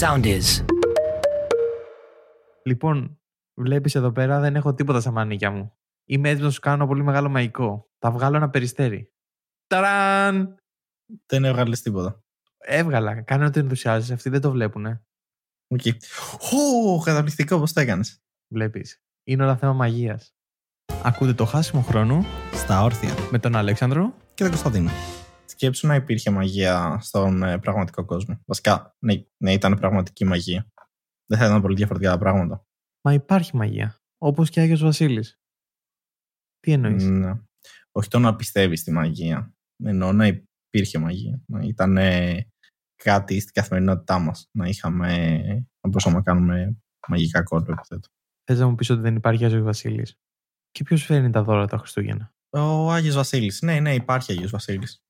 sound is. Λοιπόν, βλέπεις εδώ πέρα δεν έχω τίποτα στα μανίκια μου. Είμαι έτοιμος να σου κάνω πολύ μεγάλο μαγικό. Θα βγάλω ένα περιστέρι. Ταραν! Δεν έβγαλες τίποτα. Έβγαλα. Κάνε ότι ενθουσιάζεσαι. Αυτοί δεν το βλέπουνε. Οκ. Ω, καταπληκτικό, πώς το έκανες. Βλέπεις. Είναι όλα θέμα μαγείας. Ακούτε το χάσιμο χρόνου Στα όρθια. με τον Αλέξανδρο. Και τον Κωνσταντίνο. Σκέψου να υπήρχε μαγεία στον ε, πραγματικό κόσμο. Βασικά, ναι, ναι, ήταν πραγματική μαγεία. Δεν θα ήταν πολύ διαφορετικά τα πράγματα. Μα υπάρχει μαγεία. Όπως και Άγιος Βασίλης. Τι εννοείς; Ναι. Όχι το να πιστεύεις στη μαγεία. Εννοώ να υπήρχε μαγεία. Να ήταν ε, κάτι στην καθημερινότητά μας. Να είχαμε. να μπορούσαμε να κάνουμε μαγικά κόλπα, υποθέτω. Θες να μου πεις ότι δεν υπάρχει Άγιος Βασίλης; Και ποιος φέρνει τα δώρα τα Χριστούγεννα; Ο Άγιος Βασίλης. Ναι, ναι, υπάρχει Άγιος Βασίλης.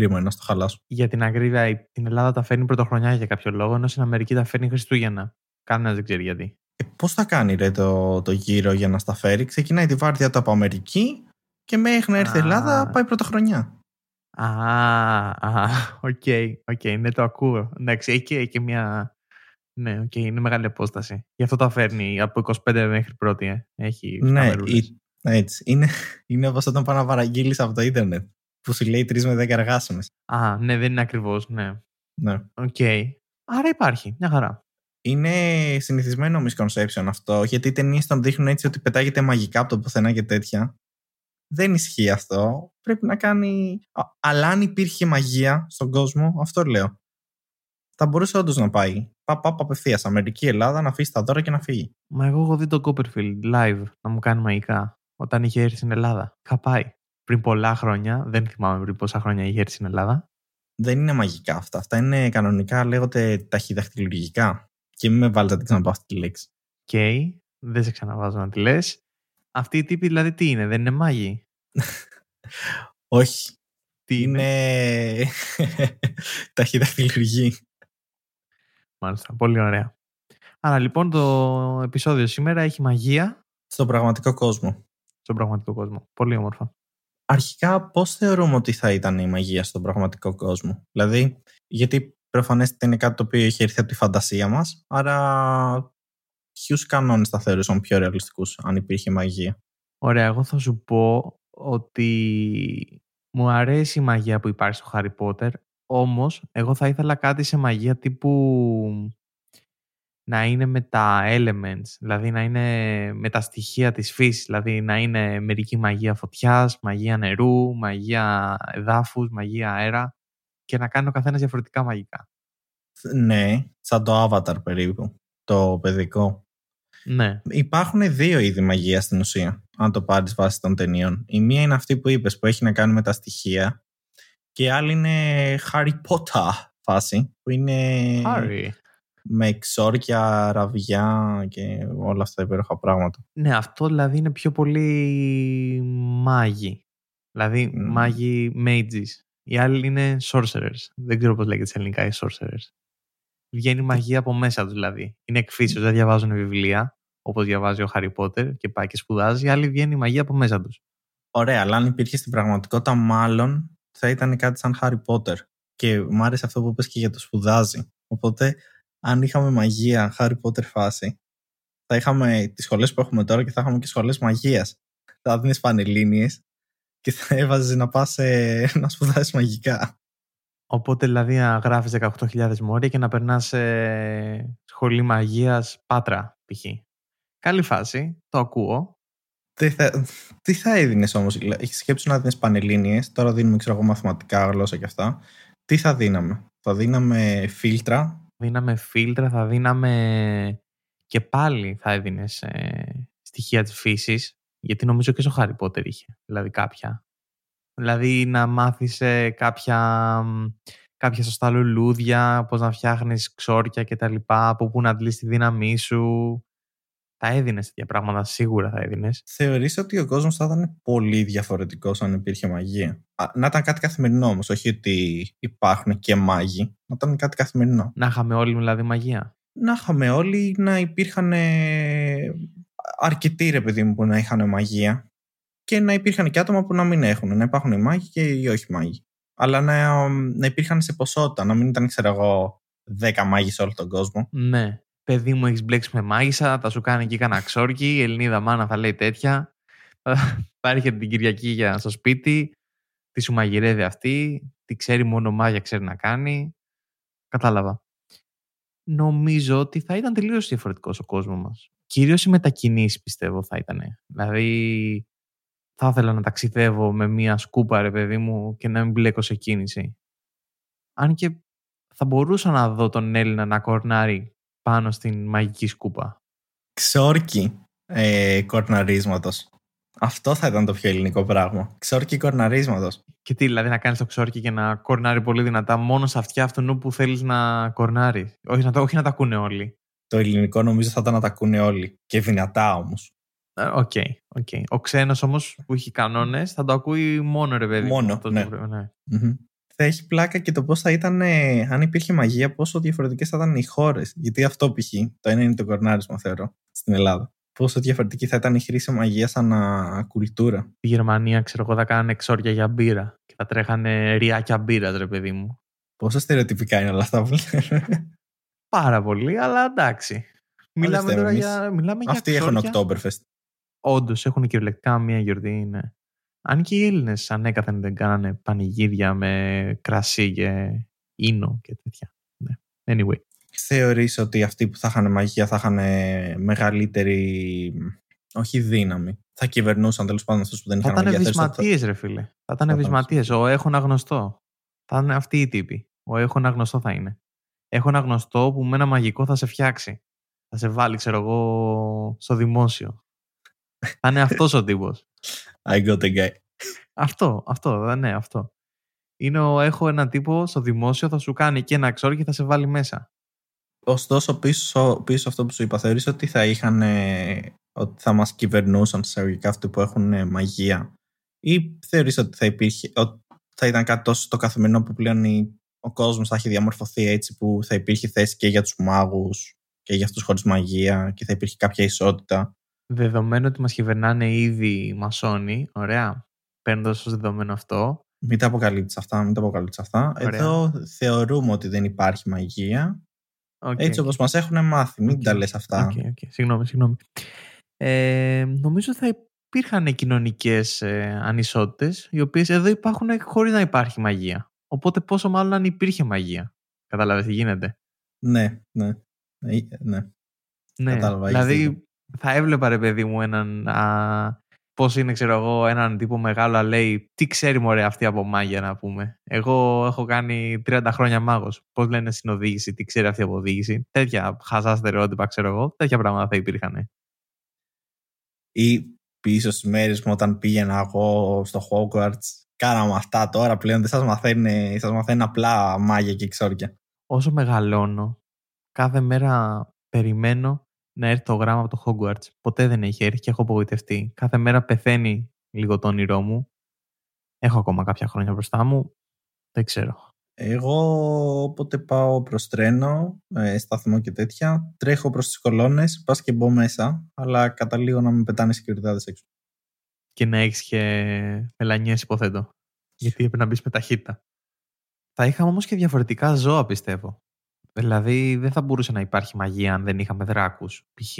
Κρίμα είναι να στο χαλάσω. Για την ακρίβεια, η- την Ελλάδα τα φέρνει πρωτοχρονιά για κάποιο λόγο, ενώ στην Αμερική τα φέρνει Χριστούγεννα. Κανένας δεν ξέρει γιατί. Ε, Πώς θα κάνει ρε, το, το γύρο για να στα φέρει; Ξεκινάει τη βάρδια του από Αμερική και μέχρι να έρθει η Α. Ελλάδα πάει πρωτοχρονιά. Α, α, OK, OK, ναι, το ακούω. Εντάξει, έχει και, και μια. Ναι, οκ, είναι μεγάλη απόσταση. Γι' αυτό τα φέρνει από 25 μέχρι 1η. Ε. Έχει Ναι, καμερούλες. η- έτσι. Είναι, είναι όπως όταν πάει να παραγγείλεις από το ίντερνετ. Που σου λέει 3 με 10 εργάσιμες. Α, ναι, δεν είναι ακριβώς, ναι. Ναι. Οκ. Άρα υπάρχει, μια χαρά. Είναι συνηθισμένο misconception αυτό, γιατί οι ταινίες τον δείχνουν έτσι ότι πετάγεται μαγικά από το πουθενά και τέτοια. Δεν ισχύει αυτό. Πρέπει να κάνει. Α, Αλλά αν υπήρχε μαγεία στον κόσμο, αυτό λέω. Θα μπορούσε όντως να πάει. Πά, πά, πά απευθείας. Αμερική, Ελλάδα, να αφήσει τα δώρα και να φύγει. Μα εγώ έχω δει τον Copperfield live να μου κάνει μαγικά όταν είχε έρθει στην Ελλάδα. Είχα πάει. Πριν πολλά χρόνια, δεν θυμάμαι πριν πόσα χρόνια είχε έρθει στην Ελλάδα. Δεν είναι μαγικά αυτά. Αυτά είναι κανονικά, λέγονται ταχυδαχτυλουργικά. Και μην με βάλετε να την ξαναπώ αυτή τη λέξη. Οκ, δεν σε ξαναβάζω να τη λες. Αυτοί οι τύποι δηλαδή τι είναι, δεν είναι μάγοι; Όχι. Τι είναι; Είναι ταχυδαχτυλουργοί. Μάλιστα, πολύ ωραία. Άρα λοιπόν το επεισόδιο σήμερα έχει μαγεία Στον πραγματικό κόσμο. στον πραγματικό κόσμο. Πολύ όμορφα. Αρχικά, πώς θεωρούμε ότι θα ήταν η μαγεία στον πραγματικό κόσμο. Δηλαδή, γιατί προφανέστατα είναι κάτι το οποίο έχει έρθει από τη φαντασία μας. Άρα, ποιους κανόνες θα θεωρούσαμε πιο ρεαλιστικούς αν υπήρχε μαγεία; Ωραία, εγώ θα σου πω ότι μου αρέσει η μαγεία που υπάρχει στο Harry Potter, όμως εγώ θα ήθελα κάτι σε μαγεία τύπου να είναι με τα elements, δηλαδή να είναι με τα στοιχεία της φύσης, δηλαδή να είναι μερική μαγεία φωτιάς, μαγεία νερού, μαγεία εδάφους, μαγεία αέρα και να κάνει ο καθένας διαφορετικά μαγικά. Ναι, σαν το Avatar περίπου. Το παιδικό. Ναι, Υπάρχουν δύο είδη μαγείας στην ουσία, αν το πάρεις βάσει των ταινιών. Η μία είναι αυτή που είπες, που έχει να κάνει με τα στοιχεία. Και η άλλη είναι Harry Potter φάση, που είναι Harry. Με εξόρκια, ραβιά και όλα αυτά τα υπέροχα πράγματα. Ναι, αυτό δηλαδή είναι πιο πολύ μάγοι. Δηλαδή Μμμ. μάγοι mages. Οι άλλοι είναι sorcerers. Δεν ξέρω πώς λέγεται σε ελληνικά οι sorcerers. Βγαίνει μαγεία από μέσα τους δηλαδή. Είναι εκφύσεως, δεν διαβάζουν βιβλία όπως διαβάζει ο Harry Potter και πάει και σπουδάζει. Οι άλλοι βγαίνει μαγεία από μέσα τους. Ωραία, αλλά αν υπήρχε στην πραγματικότητα, μάλλον θα ήταν κάτι σαν Harry Potter. Και μου άρεσε αυτό που είπες και για το σπουδάζει. Οπότε, αν είχαμε μαγεία Harry Potter φάση, θα είχαμε τις σχολές που έχουμε τώρα και θα είχαμε και σχολές μαγείας. Θα δίνεις πανελλήνιες και θα έβαζες να πας ε, να σπουδάσεις μαγικά. Οπότε δηλαδή να γράφεις 18.000 μόρια και να περνάς σε σχολή μαγείας Πάτρα π.χ. Καλή φάση, το ακούω. Τι θα, τι θα έδινες όμως, έχεις σκέψει να δίνεις πανελλήνιες, τώρα δίνουμε ξέρω εγώ μαθηματικά, γλώσσα και αυτά. Τι θα δίναμε, Θα δίναμε φίλτρα. Δίναμε φίλτρα, θα δίναμε και πάλι θα έδινες στοιχεία της φύσης, γιατί νομίζω και στο Harry Potter είχε, δηλαδή κάποια. Δηλαδή να μάθεις ε, κάποια, μ, κάποια σωστά λουλούδια, πώς να φτιάχνεις ξόρκια και τα λοιπά, από πού να αντλείς τη δύναμή σου. Θα έδινες τέτοια πράγματα, σίγουρα θα έδινες. Θεωρείς ότι ο κόσμος θα ήταν πολύ διαφορετικός αν υπήρχε μαγεία; Α, να ήταν κάτι καθημερινό όμως, όχι ότι υπάρχουν και μάγοι. Να ήταν κάτι καθημερινό. Να είχαμε όλοι δηλαδή μαγεία. Να είχαμε όλοι να υπήρχαν ε, αρκετοί ρε παιδί μου που να είχαν μαγεία και να υπήρχαν και άτομα που να μην έχουν. Να υπάρχουν οι μάγοι και οι όχι μάγοι. Αλλά να, να υπήρχαν σε ποσότητα, να μην ήταν, ξέρω εγώ, 10 μάγοι σε όλο τον κόσμο. Ναι. Παιδί μου, έχεις μπλέξει με μάγισσα, θα σου κάνει εκεί κανένα ξόρκι. Η Ελληνίδα μάνα θα λέει τέτοια. Θα έρχεται την Κυριακή για στο σπίτι, τι σου μαγειρεύει αυτή, τι ξέρει μόνο μάγια ξέρει να κάνει. Κατάλαβα. Νομίζω ότι θα ήταν τελείως διαφορετικός ο κόσμος μας. Κυρίως οι μετακινήσεις πιστεύω θα ήταν. Δηλαδή, θα ήθελα να ταξιδεύω με μία σκούπα, ρε παιδί μου, και να μην μπλέκω σε κίνηση. Αν και θα μπορούσα να δω τον Έλληνα να κορνάρει πάνω στην μαγική σκούπα. Ξόρκι ε, κορναρίσματος. Αυτό θα ήταν το πιο ελληνικό πράγμα. Ξόρκι κορναρίσματος. Και τι, δηλαδή να κάνεις το ξόρκι και να κορνάρει πολύ δυνατά μόνο σε αυτιά αυτού που θέλεις να κορνάρεις. Όχι να, το, όχι να τα ακούνε όλοι. Το ελληνικό νομίζω θα ήταν να τα ακούνε όλοι. Και δυνατά όμως. Ε, OK, okay, okay. Ο ξένος όμως που έχει κανόνες θα το ακούει μόνο ρε παιδί. Μόνο. Ναι. ναι. Mm-hmm. Θα έχει πλάκα και το πώς θα ήταν, ε, αν υπήρχε μαγεία, πόσο διαφορετικές θα ήταν οι χώρες. Γιατί αυτό π.χ. το ένα είναι το κορνάρισμα, θεωρώ, στην Ελλάδα πόσο διαφορετική θα ήταν η χρήση μαγείας σαν κουλτούρα. Στη Γερμανία, ξέρω εγώ, θα κάνανε εξόρια για μπύρα και θα τρέχανε ριάκια μπύρα, ρε παιδί μου. Πόσο στερεοτυπικά είναι όλα αυτά που Πάρα πολύ, αλλά εντάξει. Μιλάμε τώρα για. Μιλάμε Αυτοί για έχουν Oktoberfest. Όντως, έχουν κυριολεκτικά μία γιορτή, ναι. Αν και οι Έλληνες ανέκαθεν δεν κάνανε πανηγύρια με κρασί και ίνο και τέτοια. Ναι. Anyway θεωρείς ότι αυτοί που θα είχαν μαγεία θα είχαν μεγαλύτερη, όχι δύναμη, θα κυβερνούσαν τέλος πάντων αυτούς που δεν είχαν μαγεία; Θα ήταν βυσματίες, ρε φίλε. Θα ήταν βυσματίες. Ο έχω γνωστό. Θα είναι αυτοί οι τύποι. Ο έχω γνωστό θα είναι. Έχω ένα γνωστό που με ένα μαγικό θα σε φτιάξει. Θα σε βάλει, ξέρω εγώ, στο δημόσιο. θα είναι αυτός ο τύπος. I got a guy. Αυτό, αυτό, ναι, αυτό. Είναι ο έχω ένα τύπο στο δημόσιο, θα σου κάνει και ένα ξόρι και θα σε βάλει μέσα. Ωστόσο, πίσω, πίσω αυτό που σου είπα, θεωρείς ότι θα είχαν, ότι θα μας κυβερνούσαν σε εισαγωγικά αυτοί που έχουν μαγεία; Ή θεωρείς ότι θα υπήρχε, ότι θα ήταν κάτι τόσο στο καθημερινό που πλέον ο κόσμος θα έχει διαμορφωθεί έτσι που θα υπήρχε θέση και για τους μάγους και για αυτούς χωρίς μαγεία και θα υπήρχε κάποια ισότητα; Δεδομένου ότι μας κυβερνάνε ήδη οι μασόνοι, ωραία, παίρνοντας ως δεδομένο αυτό. Μην τα αποκαλύψεις αυτά, μην τα αποκαλύψεις αυτά. Εδώ θεωρούμε ότι δεν υπάρχει μαγεία Okay, Έτσι όπως μας έχουν μάθει. Μην τα λες αυτά. Okay, okay. Συγγνώμη, συγγνώμη. Ε, νομίζω θα υπήρχαν κοινωνικές ε, ανισότητες, οι οποίες εδώ υπάρχουν χωρίς να υπάρχει μαγεία. Οπότε πόσο μάλλον αν υπήρχε μαγεία. Κατάλαβες τι γίνεται. Ναι, ναι. Ε, ναι. ναι. Κατάλαβα, δηλαδή θα έβλεπα ρε παιδί μου έναν α, Πώς είναι, ξέρω εγώ, έναν τύπο μεγάλο να λέει τι ξέρει μωρέ αυτή από μάγια να πούμε. Εγώ έχω κάνει 30 χρόνια μάγος. Πώς λένε στην οδήγηση, τι ξέρει αυτή από οδήγηση. Τέτοια χαζά στερεότυπα, ξέρω εγώ. Τέτοια πράγματα θα υπήρχαν. Ή πίσω στις μέρες μου όταν πήγαινα εγώ στο Hogwarts. Κάναμε αυτά τώρα πλέον. Δεν σας μαθαίνει, σας μαθαίνει απλά μάγια και ξόρια. Όσο μεγαλώνω, κάθε μέρα περιμένω να έρθει το γράμμα από το Hogwarts. Ποτέ δεν έχει έρθει και έχω απογοητευτεί. Κάθε μέρα πεθαίνει λίγο το όνειρό μου. Έχω ακόμα κάποια χρόνια μπροστά μου. Δεν ξέρω. Εγώ όποτε πάω προς τρένο, ε, σταθμό και τέτοια, τρέχω προς τις κολόνες, πας και μπω μέσα, αλλά καταλήγω να με πετάνε συγκριτάδες έξω. Και να έχεις και μελανιές, υποθέτω. Γιατί έπρεπε να μπεις με ταχύτητα. Θα είχαμε όμως και διαφορετικά ζώα, πιστεύω. Δηλαδή δεν θα μπορούσε να υπάρχει μαγεία αν δεν είχαμε δράκους, π.χ.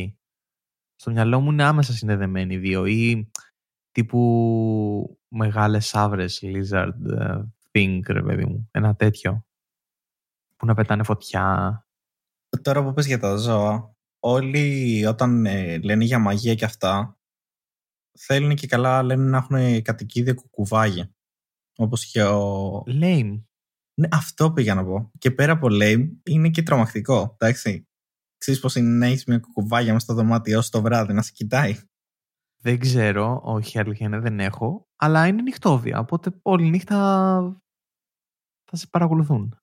Στο μυαλό μου είναι άμεσα συνδεδεμένοι οι δύο ή τύπου μεγάλες σαύρες, lizard uh, thing, ρε παιδί μου. Ένα τέτοιο. Που να πετάνε φωτιά. Τώρα που πες για τα ζώα, όλοι όταν ε, λένε για μαγεία και αυτά, θέλουν και καλά λένε να έχουν κατοικίδια κουκουβάγια. Όπως και ο... Lame. Ναι, αυτό πήγα να πω. Και πέρα από lame, είναι και τρομακτικό. Εντάξει. Ξέρεις πώς είναι να έχεις μια κουκουβάγια μέσα στο δωμάτιό σου το βράδυ να σε κοιτάει. Δεν ξέρω, όχι αλήθεια είναι, δεν έχω. Αλλά είναι νυχτόβια, οπότε όλη νύχτα θα σε παρακολουθούν.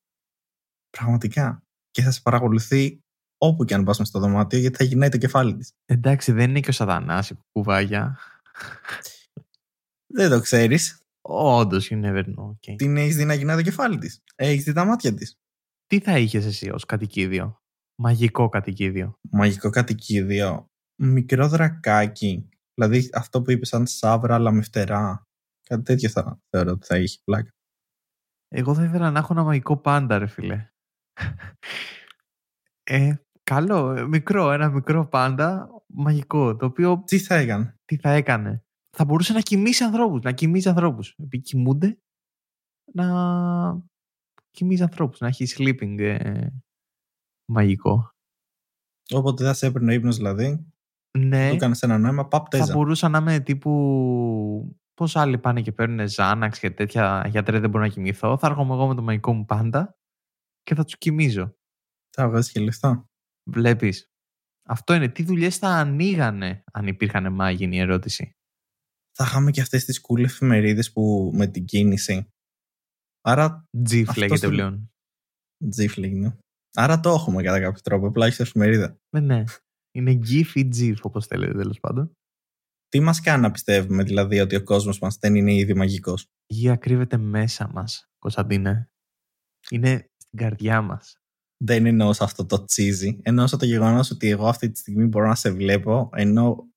Πραγματικά. Και θα σε παρακολουθεί όπου και αν πας μέσα στο δωμάτιο, γιατί θα γυρνάει το κεφάλι της. Εντάξει, δεν είναι και ο σατανάς η κουκουβάγια. δεν το ξέρεις. Όντως, you never know. Okay. Την έχεις δει να γυρνάει το κεφάλι της. Έχεις δει τα μάτια της. Τι θα είχες εσύ ως κατοικίδιο; Μαγικό κατοικίδιο. Μαγικό κατοικίδιο. Μικρό δρακάκι. Δηλαδή αυτό που είπες σαν σάβρα αλλά με φτερά. Κάτι τέτοιο θα θεωρώ ότι θα είχε πλάκα. Εγώ θα ήθελα να έχω ένα μαγικό πάντα, ρε φίλε. Ε, καλό, ε, μικρό, ένα μικρό πάντα μαγικό, το οποίο Τι θα έκανε; τι θα έκανε; Θα μπορούσε να κοιμήσει ανθρώπους, να κοιμήσει ανθρώπους. Επειδή κοιμούνται, να κοιμήσει ανθρώπους, να έχει sleeping ε, μαγικό. Όποτε θα σε έπαιρνε ο ύπνος δηλαδή, Ναι, του έκανες ένα νόημα, παπ θα τέζα. μπορούσα να είμαι τύπου... Πώς άλλοι πάνε και παίρνουν Ζάναξ και τέτοια γιατρέ δεν μπορώ να κοιμηθώ. Θα έρχομαι εγώ με το μαγικό μου πάντα και θα τους κοιμίζω. Θα βγάζεις και λεφτά. Βλέπεις. Αυτό είναι. Τι δουλειές θα ανοίγανε αν υπήρχαν μάγοι είναι η ερώτηση; Θα είχαμε και αυτές τις cool εφημερίδες που με την κίνηση. Άρα, Τζιφ Αυτό λέγεται στο- πλέον. τζιφ λέγεται. Άρα το έχουμε κατά κάποιο τρόπο, απλά έχεις εφημερίδα. Ναι, ναι. Είναι GIF ή GIF όπως θέλετε τέλος πάντων. Τι μας κάνει να πιστεύουμε δηλαδή ότι ο κόσμος μας δεν είναι ήδη μαγικός; Η γη κρύβεται μέσα μας, Κωνσταντίνε. Είναι στην καρδιά μας. Δεν εννοώ σε αυτό το τσίζι. Εννοώ σε το γεγονός ότι εγώ αυτή τη στιγμή μπορώ να σε βλέπω ενώ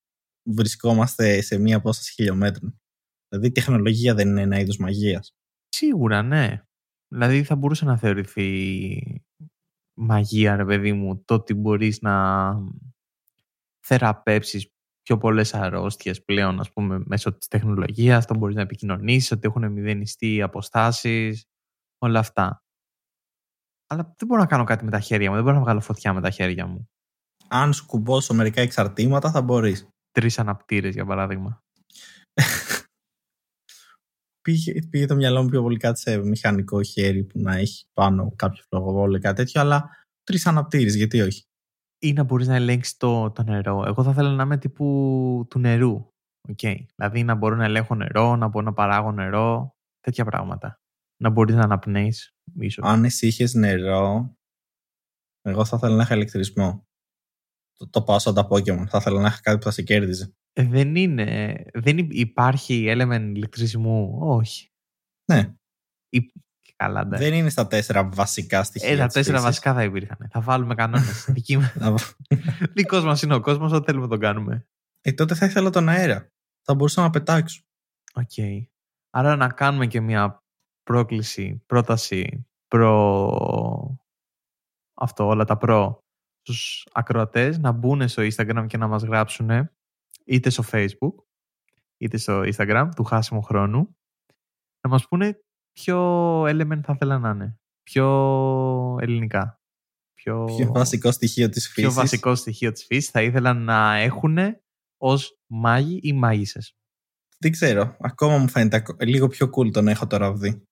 βρισκόμαστε σε μία απόσταση χιλιόμετρων. Δηλαδή η τεχνολογία δεν είναι ένα είδος μαγείας. Σίγουρα, ναι. Δηλαδή θα μπορούσε να θεωρηθεί μαγεία, ρε παιδί μου, το ότι μπορείς να θεραπεύσεις πιο πολλές αρρώστιες πλέον, ας πούμε, μέσω της τεχνολογίας, το μπορείς να επικοινωνήσεις, ότι έχουν μηδενιστεί οι αποστάσεις, όλα αυτά. Αλλά δεν μπορώ να κάνω κάτι με τα χέρια μου, δεν μπορώ να βγάλω φωτιά με τα χέρια μου. Αν σου κουμπώσω μερικά εξαρτήματα θα μπορείς. Τρεις αναπτήρες, για παράδειγμα. Πήγε, πήγε το μυαλό μου πιο πολύ κάτι σε μηχανικό χέρι που να έχει πάνω κάποιο φλογοβόλο ή κάτι τέτοιο, αλλά τρεις αναπτύρει, γιατί όχι; Ή να μπορείς να ελέγξεις το, το νερό. Εγώ θα ήθελα να είμαι τύπου του νερού. Okay. Δηλαδή να μπορώ να ελέγχω νερό, να μπορώ να παράγω νερό, τέτοια πράγματα. Να μπορείς να αναπνέεις, ίσως. Αν εσύ είχες νερό, εγώ θα ήθελα να είχα ηλεκτρισμό. Το, το πάω σαν τα Pokemon. Θα ήθελα να είχα κάτι που θα σε κέρδιζε. Ε, δεν είναι. Δεν υ- υπάρχει element ηλεκτρισμού; Όχι. Ναι, Ή, καλά, ναι. δεν είναι στα τέσσερα βασικά στοιχεία. Ε, τα της τέσσερα φύσης. βασικά θα υπήρχαν. θα βάλουμε κανόνες. Δική μας- Να- Δικός μας είναι ο κόσμος, ό,τι θέλουμε τον κάνουμε. ε, τότε θα ήθελα τον αέρα. Θα μπορούσα να πετάξω. Οκ. Άρα να κάνουμε και μια πρόκληση, πρόταση προ... Αυτό, όλα τα προ στους ακροατές να μπουν στο Instagram και να μας γράψουν είτε στο Facebook είτε στο Instagram του χάσιμου χρόνου να μας πούνε ποιο element θα ήθελα να είναι. Πιο ελληνικά. Πιο, Πιο βασικό στοιχείο της φύσης. πιο βασικό στοιχείο της φύσης θα ήθελα να έχουν ως μάγοι ή μάγισσες. Δεν ξέρω. Ακόμα μου φαίνεται ακο- λίγο πιο cool το να έχω το ραβδί.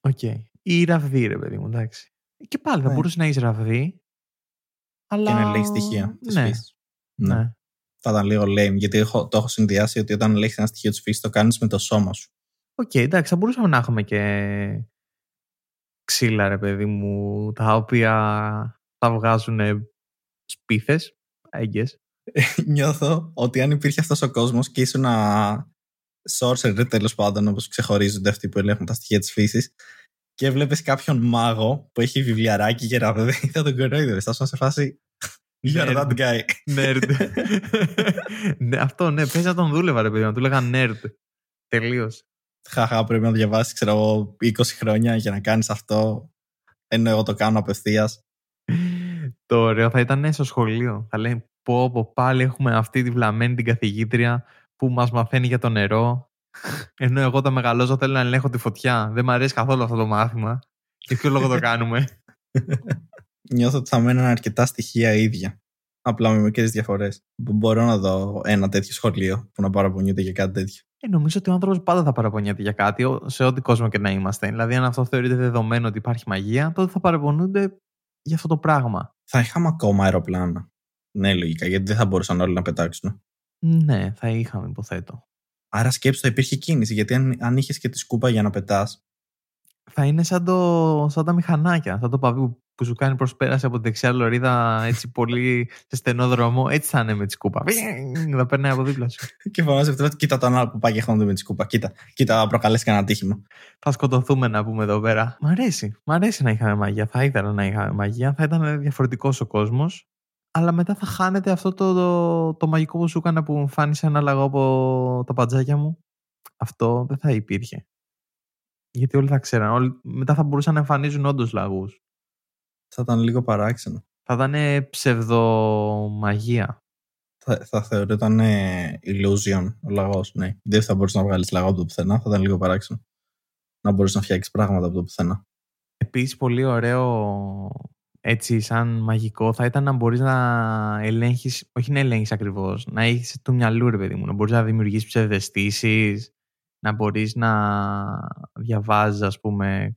Οκ. Ή ραβδί, ρε παιδί μου, εντάξει. Και πάλι θα Ναι. μπορούσε να έχεις ραβδί. Αλλά... Και να ελέγχει στοιχεία της ναι, φύσης. Ναι. Ναι. Θα ήταν λίγο lame, γιατί έχω, το έχω συνδυάσει ότι όταν ελέγχει ένα στοιχείο της φύσης το κάνεις με το σώμα σου. Οκ, εντάξει, θα μπορούσαμε να έχουμε και ξύλα, ρε παιδί μου, τα οποία θα βγάζουν σπίθες, έγκες. Νιώθω ότι αν υπήρχε αυτός ο κόσμος και ήσουν ένα sorcerer τέλος πάντων όπως ξεχωρίζονται αυτοί που ελέγχουν τα στοιχεία της φύσης και βλέπεις κάποιον μάγο που έχει βιβλιαράκι και ραβδί θα τον κοροϊδεύεις. Θα 'σουν σε φάση You're that guy. Nerd. ναι, αυτό, ναι, πες να τον δούλευα, ρε παιδί, μου, να του λέγα nerd. Τελείως. Χαχά πρέπει να διαβάσεις ξέρω εγώ 20 χρόνια για να κάνεις αυτό ενώ εγώ το κάνω απευθείας. Το ωραίο θα ήταν στο σχολείο. Θα λέει πω, πω πάλι έχουμε αυτή τη βλαμμένη την καθηγήτρια που μας μαθαίνει για το νερό. Ενώ εγώ τα μεγαλώσω θέλω να ελέγχω τη φωτιά. Δεν μου αρέσει καθόλου αυτό το μάθημα. Και ποιο λόγο το κάνουμε. Νιώθω ότι θα μένουν αρκετά στοιχεία ίδια. Απλά με μικρές διαφορές. Μπορώ να δω ένα τέτοιο σχολείο που να παραπονιούνται για κάτι τέτοιο. Ε, νομίζω ότι ο άνθρωπος πάντα θα παραπονιέται για κάτι, ο- σε ό,τι κόσμο και να είμαστε. Δηλαδή, αν αυτό θεωρείται δεδομένο ότι υπάρχει μαγεία, τότε θα παραπονούνται για αυτό το πράγμα. Θα είχαμε ακόμα αεροπλάνα. Ναι, λογικά, γιατί δεν θα μπορούσαν όλοι να πετάξουν. Ναι, θα είχαμε, υποθέτω. Άρα σκέψου θα υπήρχε κίνηση, γιατί αν, αν είχες και τη σκούπα για να πετάς. Θα είναι σαν, το, σαν τα μηχανάκια, σαν το παβί που- που σου κάνει προσπέραση από τη δεξιά λωρίδα έτσι πολύ σε στενό δρόμο. Έτσι θα είναι με τη σκούπα. Θα περνάει από δίπλα σου. Και φωνάζει αυτό, κοίτα τον άλλο που πάει και χώνεται με τη σκούπα. Κοίτα, κοίτα, προκαλέσει κανένα ατύχημα. Θα σκοτωθούμε να πούμε εδώ πέρα. Μ' αρέσει. Μ' αρέσει να είχαμε μαγεία. Θα ήθελα να είχαμε μαγεία. Θα ήταν διαφορετικός ο κόσμος. Αλλά μετά θα χάνεται αυτό το, το, το μαγικό που σου έκανα που μου εμφάνισε ένα λαγό από τα παντζάκια μου. Αυτό δεν θα υπήρχε. Γιατί όλοι θα ξέραν. Όλοι, μετά θα μπορούσαν να εμφανίζουν όντως λαγούς. Θα ήταν λίγο παράξενο. Θα ήταν ψευδομαγεία. Θα, θα θεωρούταν illusion ο λαγός. Ναι. Δεν θα μπορούσες να βγάλεις λαγό από το πουθενά. Θα ήταν λίγο παράξενο. Να μπορούσες να φτιάξεις πράγματα από το πουθενά. Επίσης, πολύ ωραίο έτσι σαν μαγικό θα ήταν να μπορείς να ελέγχεις, όχι να ελέγχεις ακριβώς, να έχεις του μυαλού ρε παιδί μου, να μπορείς να δημιουργήσεις ψευδεστήσεις, να μπορείς να διαβάζεις ας πούμε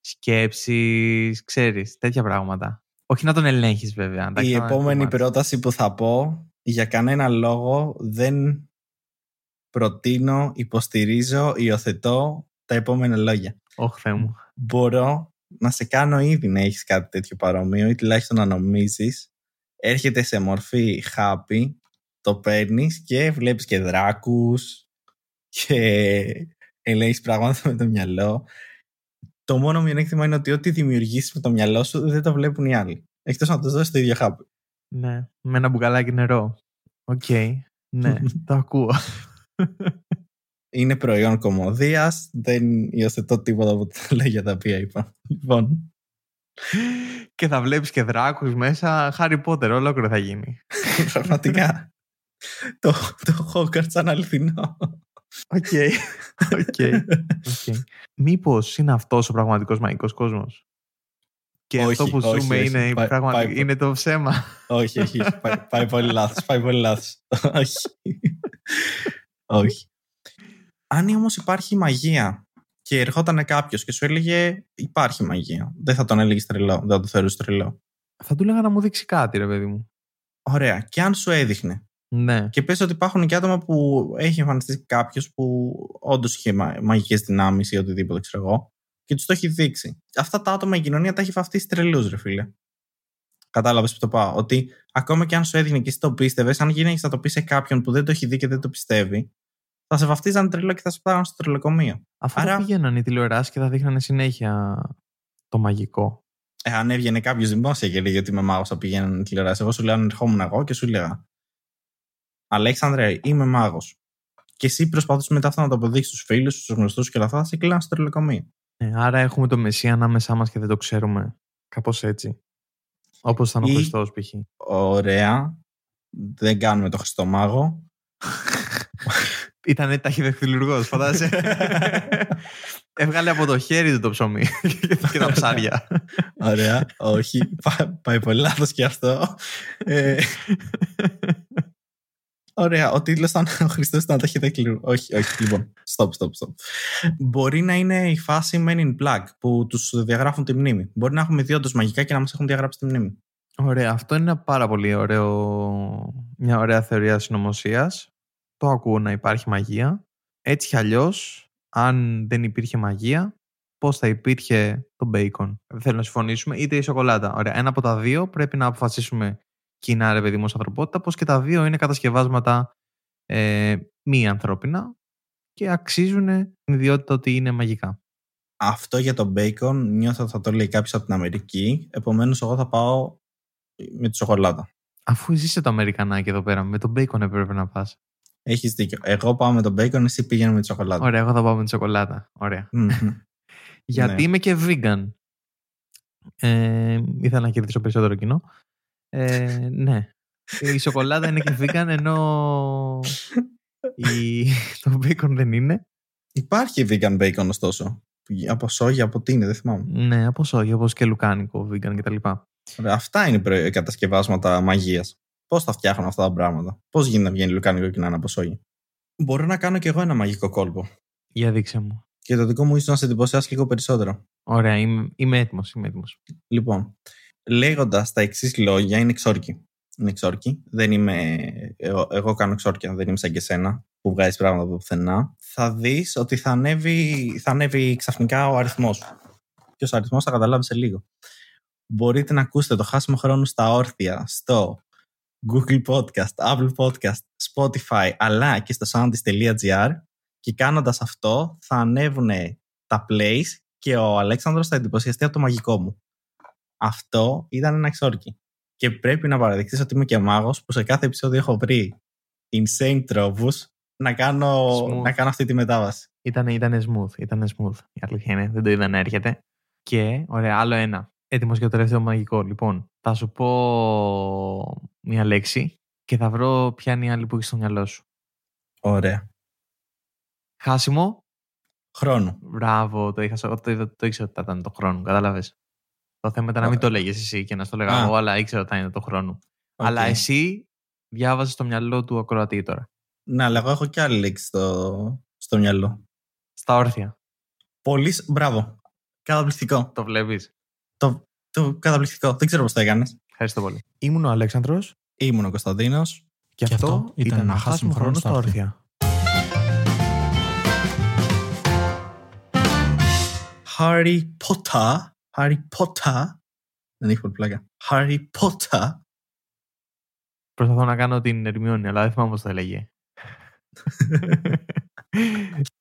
σκέψεις, ξέρεις, τέτοια πράγματα. Όχι να τον ελέγχεις βέβαια. Η επόμενη πρόταση που θα πω, για κανένα λόγο δεν προτείνω, υποστηρίζω, υιοθετώ τα επόμενα λόγια. Όχι, μου. Μπορώ να σε κάνω ήδη να έχεις κάτι τέτοιο παρόμοιο ή τουλάχιστον να νομίζεις. Έρχεται σε μορφή χάπι, το παίρνεις και βλέπεις και δράκους και ελέγχεις πράγματα με το μυαλό. Το μόνο μειονέκτημα είναι ότι ό,τι δημιουργήσεις με το μυαλό σου δεν το βλέπουν οι άλλοι. Εκτός να το δώσεις το ίδιο χάπι. Ναι, με ένα μπουκαλάκι νερό. Οκ, ναι, το ακούω είναι προϊόν κωμωδίας. Δεν υιοθετώ τίποτα από τα λόγια τα οποία είπα. Λοιπόν. Και θα βλέπεις και δράκους μέσα. Χάρι Πότερ, ολόκληρο θα γίνει. Πραγματικά. το, το Hogwarts σαν αληθινό. Ok. Okay. Μήπως είναι αυτός ο πραγματικός μαγικός κόσμος; Και αυτό που ζούμε είναι, είναι το ψέμα. Όχι, όχι. πάει, πάει πολύ λάθος. Πάει πολύ λάθος. όχι. όχι. Αν όμως υπάρχει μαγεία και ερχόταν κάποιος και σου έλεγε Υπάρχει μαγεία, δεν θα τον έλεγες τρελό, δεν θα το θεωρούσε τρελό. Θα του έλεγα να μου δείξει κάτι, ρε παιδί μου. Ωραία. Και αν σου έδειχνε. Ναι. Και πες ότι υπάρχουν και άτομα που έχει εμφανιστεί κάποιος που όντως είχε μαγικές δυνάμεις ή οτιδήποτε, ξέρω εγώ, και τους το έχει δείξει. Αυτά τα άτομα η κοινωνία τα έχει βαφτίσει τρελούς, ρε φίλε. Κατάλαβες που το πάω. Ότι ακόμα και αν σου έδειχνε και εσύ το πίστευες, αν γίνει να το πει σε κάποιον που δεν το έχει δει και δεν το πιστεύει, θα σε βαφτίζαν τρελό και θα σε πάρουν στο τρελοκομείο. Αφού Άρα... πήγαιναν οι τηλεοράσει και θα δείχνανε συνέχεια το μαγικό. Ε, αν έβγαινε κάποιος δημόσια και λέγε ότι είμαι μάγος, θα πηγαίνουν οι τηλεοράσει. Εγώ σου λέω αν ερχόμουν εγώ και σου λέγα Αλέξανδρε, είμαι μάγος. Και εσύ προσπαθούσες μετά αυτό να το αποδείξεις στους φίλους, στους γνωστούς και όλα αυτά, θα σε κλείνουν στο τρελοκομείο. Ε, άρα έχουμε το Μεσσία ανάμεσά μας και δεν το ξέρουμε. Κάπως έτσι. Όπως ήταν ο Χριστός, π.χ. Ωραία. Δεν κάνουμε το Χριστό μάγο. Ήταν ταχυδεχτυλουργό, φαντάζεσαι. Έβγαλε από το χέρι του το ψωμί και τα ψάρια. Ωραία. Όχι. Πάει πολύ λάθος και αυτό. Ε, ωραία. Ο τίτλος ήταν Ο Χριστός ήταν ταχυδεχτυλουργό. Όχι, όχι. Λοιπόν. Stop, stop, stop. Μπορεί να είναι η φάση Men in Black που τους διαγράφουν τη μνήμη. Μπορεί να έχουμε δει όντως μαγικά και να μας έχουν διαγράψει τη μνήμη. Ωραία. Αυτό είναι ένα πάρα πολύ ωραίο. Μια ωραία θεωρία συνωμοσίας το ακούω να υπάρχει μαγεία. Έτσι κι αλλιώς, αν δεν υπήρχε μαγεία, πώς θα υπήρχε το μπέικον. Δεν θέλω να συμφωνήσουμε, είτε η σοκολάτα. Ωραία, ένα από τα δύο πρέπει να αποφασίσουμε κοινά, ρε παιδί μου, ανθρωπότητα, πω και τα δύο είναι κατασκευάσματα ε, μη ανθρώπινα και αξίζουν την ιδιότητα ότι είναι μαγικά. Αυτό για το bacon νιώθω θα το λέει κάποιος από την Αμερική. Επομένως, εγώ θα πάω με τη σοκολάτα. Αφού είσαι το Αμερικανάκι εδώ πέρα, με το bacon έπρεπε να πας. Έχεις δίκιο. Εγώ πάω με τον bacon, εσύ πήγαινε με τη σοκολάτα. Ωραία, εγώ θα πάω με τη σοκολάτα. Γιατί ναι. είμαι και vegan. Ε, ήθελα να κερδίσω περισσότερο κοινό. Ε, ναι. Η σοκολάτα είναι και vegan, ενώ η... το bacon δεν είναι. Υπάρχει vegan bacon ωστόσο. Από σόγια, από τι είναι, δεν θυμάμαι. Ναι, από σόγια, όπως και λουκάνικο, vegan κτλ. Αυτά είναι κατασκευάσματα μαγείας. Πώς θα φτιάχνω αυτά τα πράγματα; Πώς γίνεται να βγαίνει λουκάνικο και να είναι από σόγια. Μπορώ να κάνω κι εγώ ένα μαγικό κόλπο. Για δείξε μου. Και το δικό μου ίσω να σε εντυπωσιάσει λίγο περισσότερο. Ωραία, είμαι, είμαι έτοιμος. Είμαι έτοιμος. Λοιπόν, λέγοντας τα εξής λόγια, είναι εξόρκη. Είναι εξόρκη. Δεν είμαι. Εγώ, εγώ κάνω εξόρκια, δεν είμαι σαν και σένα που βγάζεις πράγματα από πουθενά. Θα δεις ότι θα ανέβει, θα ανέβει ξαφνικά ο αριθμός σου. Και ο αριθμός θα καταλάβεις σε λίγο. Μπορείτε να ακούσετε το χάσιμο χρόνου στα όρθια στο Google Podcast, Apple Podcast, Spotify, αλλά και στο soundist.gr και κάνοντας αυτό θα ανέβουν τα plays και ο Αλέξανδρος θα εντυπωσιαστεί από το μαγικό μου. Αυτό ήταν ένα εξόρκι. Και πρέπει να παραδειχθείς ότι είμαι και μάγος που σε κάθε επεισόδιο έχω βρει insane τρόπους να κάνω, να κάνω αυτή τη μετάβαση. Ήταν, ήτανε smooth, ήταν smooth. Η αλήθεια είναι, δεν το είδα να έρχεται. Και, ωραία, άλλο ένα. Έτοιμος για το τελευταίο μαγικό. Λοιπόν, θα σου πω μια λέξη και θα βρω ποια είναι η άλλη που έχεις στο μυαλό σου. Ωραία. Χάσιμο. Χρόνο. Μπράβο, το, είχα, το, το, το ήξερα ότι θα ήταν το χρόνο. Κατάλαβες. Το θέμα ήταν να μην το λέγες εσύ και να στο λέγα Α. εγώ, αλλά ήξερα ότι θα είναι το χρόνο. Αλλά Οκ. εσύ διάβαζε το μυαλό του ακροατή τώρα. Ναι, αλλά εγώ έχω και άλλη λέξη στο, στο μυαλό. Στα όρθια. Πολύς. σ- Μπράβο. Καταπληκτικό. Το βλέπεις. Το, το καταπληκτικό. Δεν ξέρω πώς το έκανες. Ευχαριστώ πολύ. Ήμουν ο Αλέξανδρος Ήμουν ο Κωνσταντίνος. και, αυτό ήταν να χάσουμε χρόνο στα όρθια. Harry Potter. Harry Potter. Δεν έχει πολύ πλάκα. Harry Potter. Προσπαθώ να κάνω την Ερμιόνη, αλλά δεν θυμάμαι πώς το έλεγε.